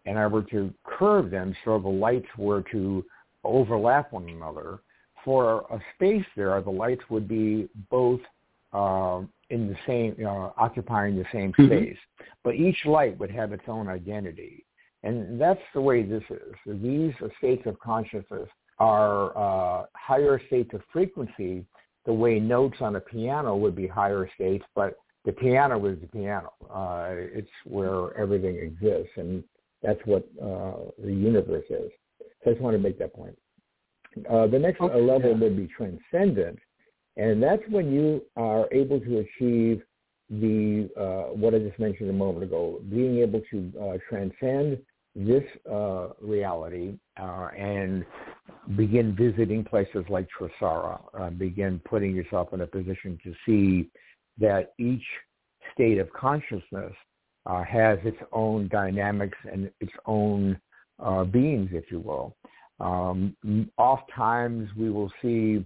and I were to curve them so the lights were to overlap one another. For a space there, the lights would be both uh, in the same, uh, occupying the same mm-hmm. space, mm-hmm. but each light would have its own identity. And that's the way this is. These states of consciousness are uh, higher states of frequency, the way notes on a piano would be higher states, but the piano is the piano. Uh, it's where everything exists, and that's what uh, the universe is. So I just want to make that point. Uh, the next okay. level yeah. would be transcendent, and that's when you are able to achieve the uh, what I just mentioned a moment ago, being able to uh, transcend this uh, reality uh, and begin visiting places like Trasara, uh, begin putting yourself in a position to see that each state of consciousness has its own dynamics and its own uh, beings, if you will. Um, oft times we will see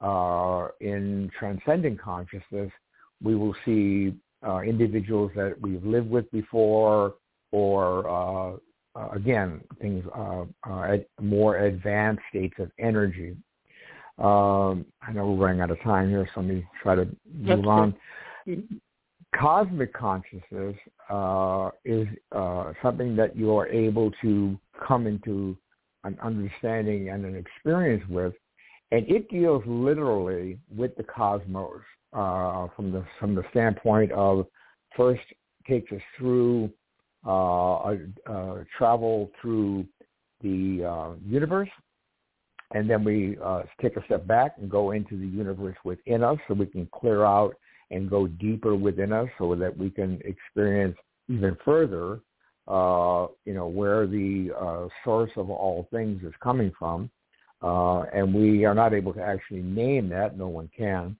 uh, in transcending consciousness, we will see uh, individuals that we've lived with before, or uh, uh again, things uh, uh, at more advanced states of energy. Um, I know we're running out of time here, so let me try to move on. Cosmic consciousness uh, is uh, something that you are able to come into an understanding and an experience with, and it deals literally with the cosmos uh, from the from the standpoint of first takes us through uh, travel through the uh, universe, and then we uh, take a step back and go into the universe within us so we can clear out and go deeper within us so that we can experience even further, uh, you know, where the source of all things is coming from. And we are not able to actually name that. No one can.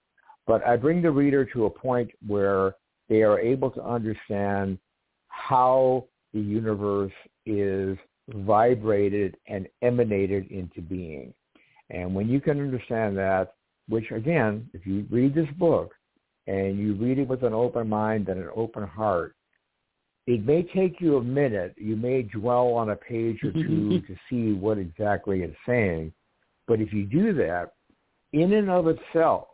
But I bring the reader to a point where they are able to understand how the universe is vibrated and emanated into being. And when you can understand that, which again, if you read this book and you read it with an open mind and an open heart, it may take you a minute. You may dwell on a page or two to see what exactly it's saying. But if you do that, in and of itself,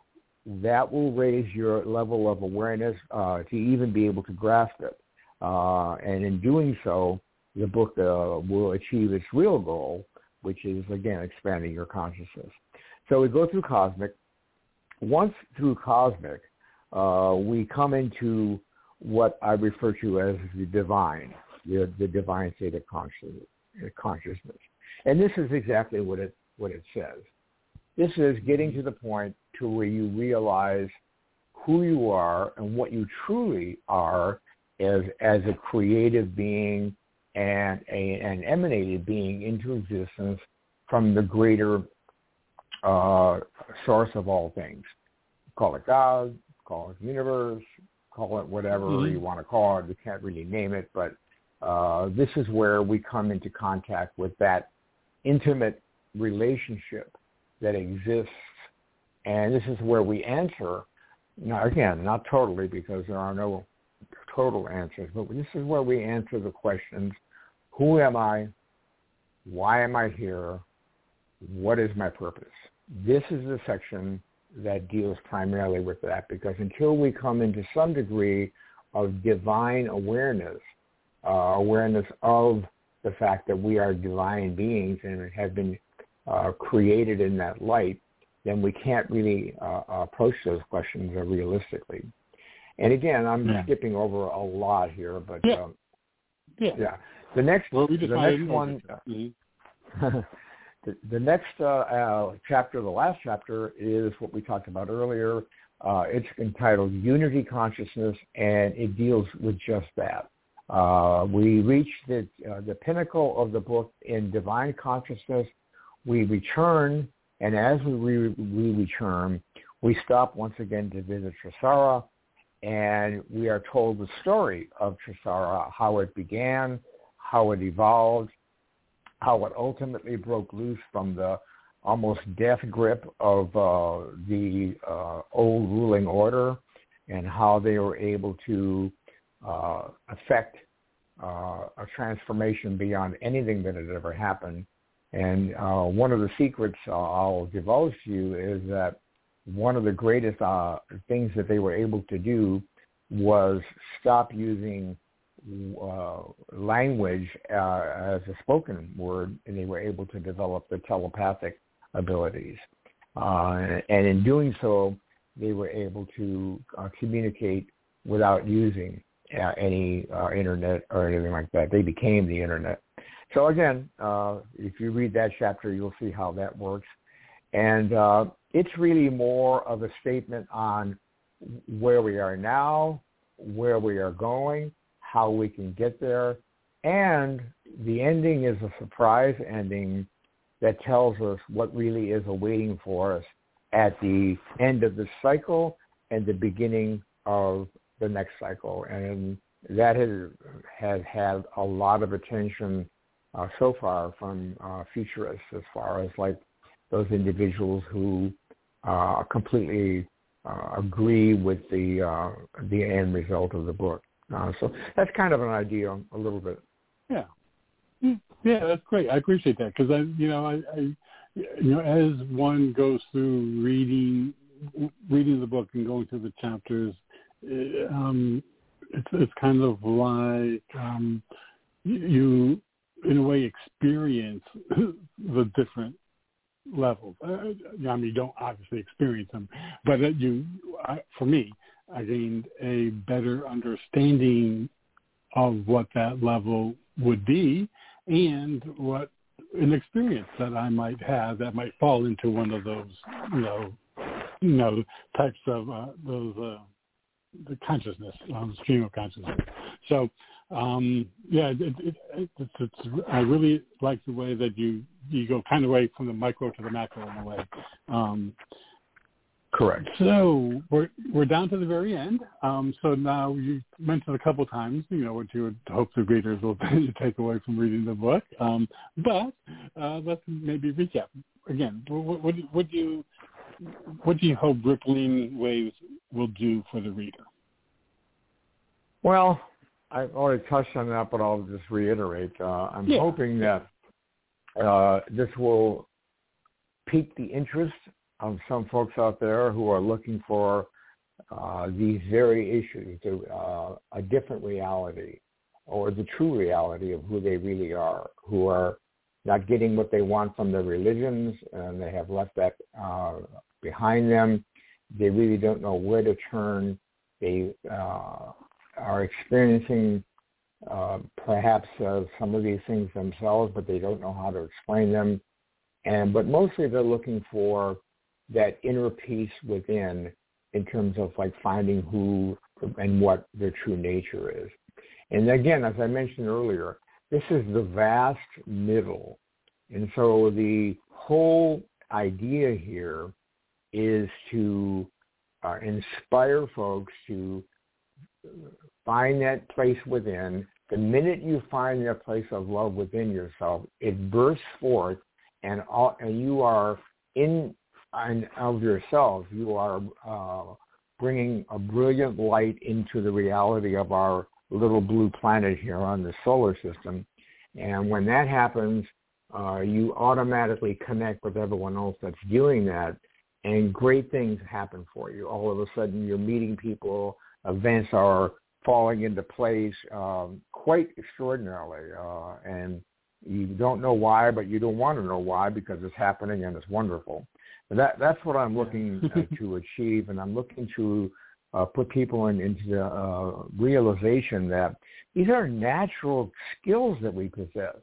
that will raise your level of awareness uh, to even be able to grasp it. Uh, and in doing so, the book uh, will achieve its real goal, which is, again, expanding your consciousness. So we go through cosmic. Once through cosmic, uh, we come into what I refer to as the divine, the, the divine state of consciousness, consciousness. And this is exactly what it, what it says. This is getting to the point to where you realize who you are and what you truly are as, as a creative being and a, an emanated being into existence from the greater uh, source of all things. Call it God, call it universe, call it whatever mm-hmm. you want to call it. We can't really name it, but uh, this is where we come into contact with that intimate relationship that exists. And this is where we answer, now again, not totally because there are no total answers, but this is where we answer the questions who am I? Why am I here? What is my purpose? This is the section that deals primarily with that because until we come into some degree of divine awareness, uh, awareness of the fact that we are divine beings and have been uh, created in that light, then we can't really uh, approach those questions realistically. And again, I'm yeah. skipping over a lot here, but yeah. Um, yeah. yeah. The next, well, we the next one, mm-hmm. the, the, next uh, uh, chapter, the last chapter, is what we talked about earlier. Uh, it's entitled Unity Consciousness, and it deals with just that. Uh, we reach the uh, the pinnacle of the book in divine consciousness. We return, and as we, re- we return, we stop once again to visit Trasara, and we are told the story of Trasara, how it began, how it evolved, how it ultimately broke loose from the almost death grip of uh, the uh, old ruling order and how they were able to uh, affect uh, a transformation beyond anything that had ever happened. And uh, one of the secrets I'll divulge to you is that one of the greatest uh, things that they were able to do was stop using uh, language uh, as a spoken word, and they were able to develop the telepathic abilities. Uh, and in doing so, they were able to uh, communicate without using uh, any uh, internet or anything like that. They became the internet. So again, uh, if you read that chapter, you'll see how that works. And uh, it's really more of a statement on where we are now, where we are going, how we can get there. And the ending is a surprise ending that tells us what really is awaiting for us at the end of the cycle and the beginning of the next cycle. And that has, has had a lot of attention uh, so far from uh, futurists as far as like those individuals who uh, completely uh, agree with the uh, the end result of the book. Uh, so that's kind of an idea a little bit. Yeah, hmm. yeah, that's great. I appreciate that because I, you know, I, I, you know, as one goes through reading reading the book and going through the chapters, um, it's it's kind of like um, you, in a way, experience the different levels. Uh, I mean, you don't obviously experience them, but you, for me, I gained a better understanding of what that level would be and what an experience that I might have that might fall into one of those, you know, you know, types of uh, those uh, the consciousness, um, stream of consciousness. So, um, yeah, it, it, it, it's, it's, I really like the way that you you go kind of away from the micro to the macro in a way. Um, Correct. So we're we're down to the very end. Um, so now you mentioned a couple times, you know, what you would hope the readers will take away from reading the book. Um, but uh, let's maybe recap again. What, what, what do you what do you hope rippling waves will do for the reader? Well, I've already touched on that, but I'll just reiterate. Uh, I'm yeah. hoping that uh, this will pique the interest of some folks out there who are looking for uh, these very issues, uh, a different reality or the true reality of who they really are, who are not getting what they want from their religions and they have left that uh, behind them. They really don't know where to turn. They uh, are experiencing uh, perhaps uh, some of these things themselves, but they don't know how to explain them. And but mostly they're looking for that inner peace within in terms of like finding who and what their true nature is. And again, as I mentioned earlier, this is the vast middle. And so the whole idea here is to uh, inspire folks to find that place within. The minute you find that place of love within yourself, it bursts forth and, all, and you are in and of yourself, you are uh, bringing a brilliant light into the reality of our little blue planet here on the solar system. And when that happens, uh, you automatically connect with everyone else that's doing that, and great things happen for you. All of a sudden, you're meeting people. Events are falling into place um, quite extraordinarily, uh, and you don't know why, but you don't want to know why because it's happening and it's wonderful. And that that's what I'm looking uh, to achieve, and I'm looking to uh, put people in, into the uh, realization that these are natural skills that we possess.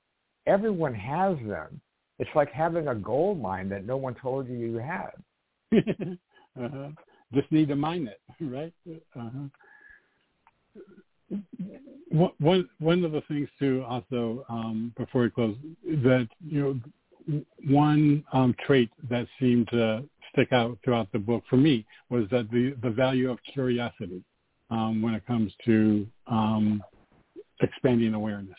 Everyone has them. It's like having a gold mine that no one told you you had. uh-huh. Just need to mine it, right? Uh-huh. One one of the things too, also um, before we close, that you know one um, trait that seemed to stick out throughout the book for me was that the, the value of curiosity um, when it comes to um, expanding awareness.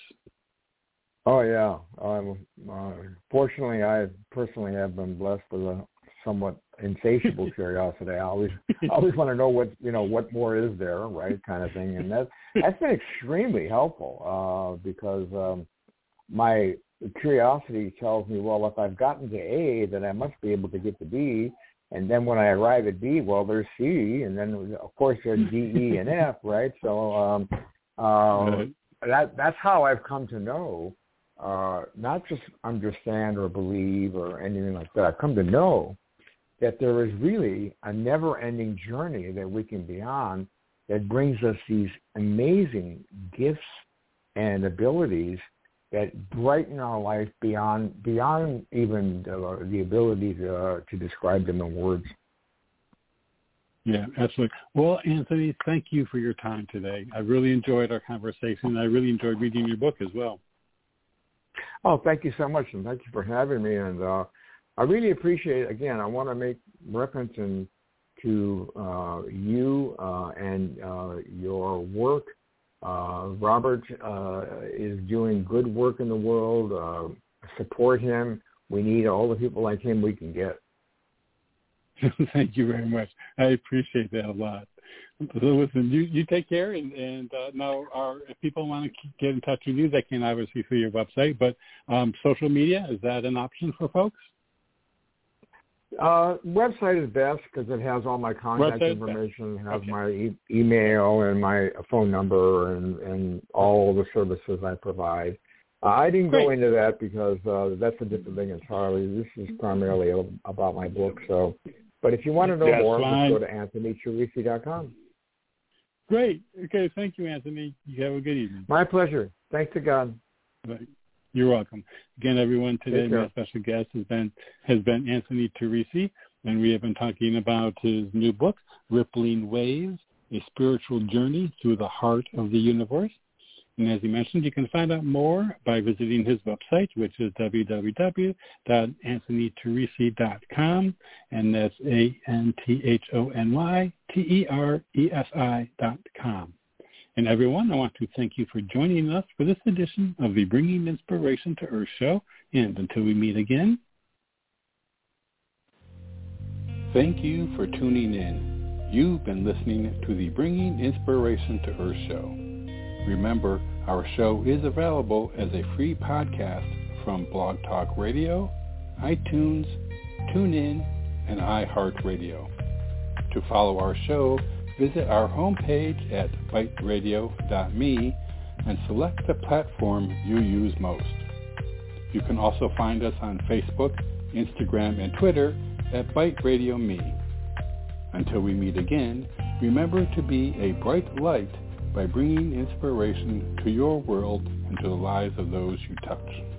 Oh yeah. Um, uh, fortunately, I personally have been blessed with a somewhat insatiable curiosity. I always I always want to know what you know what more is there, right? Kind of thing, and that that's been extremely helpful uh, because um, my curiosity tells me, well, if I've gotten to A, then I must be able to get to B. And then when I arrive at B, well, there's C, and then of course there's D, E, and F, right? So um, uh, that that's how I've come to know, uh, not just understand or believe or anything like that. I've come to know that there is really a never-ending journey that we can be on that brings us these amazing gifts and abilities that brighten our life beyond beyond even the, the ability to uh, to describe them in words. Yeah, absolutely. Well, Anthony, thank you for your time today. I really enjoyed our conversation. I really enjoyed reading your book as well. Oh, thank you so much, and thank you for having me. And uh, I really appreciate. Again, I want to make reference in, to uh, you uh, and uh, your work uh, Robert uh, is doing good work in the world. Uh, support him. We need all the people like him we can get. Thank you very much. I appreciate that a lot. So listen, you, you take care, and, and uh, now our, if people want to get in touch with you, they can obviously through your website, but um, social media, is that an option for folks? Uh, website is best because it has all my contact website information, it has okay. my e- email and my phone number and, and all the services I provide. Uh, I didn't Great. go into that because uh, that's a different thing entirely. This is primarily a, about my book. So, but if you want to know that's more, fine. just go to anthonyteresi.com. Great. Okay. Thank you, Anthony. You have a good evening. My pleasure. Thanks to God. Bye. You're welcome. Again, everyone, today my special guest has been has been Anthony Teresi, and we have been talking about his new book, Rippling Waves, A Spiritual Journey Through the Heart of the Universe. And as he mentioned, you can find out more by visiting his website, which is www.anthonyteresi.com, and that's A-N-T-H-O-N-Y-T-E-R-E-S-I dot com. And everyone, I want to thank you for joining us for this edition of the Bringing Inspiration to Earth show. And until we meet again, thank you for tuning in. You've been listening to the Bringing Inspiration to Earth show. Remember, our show is available as a free podcast from Blog Talk Radio, iTunes, TuneIn, and iHeartRadio. To follow our show, visit our homepage at biteradio.me and select the platform you use most. You can also find us on Facebook, Instagram, and Twitter at BITE. Until we meet again, remember to be a bright light by bringing inspiration to your world and to the lives of those you touch.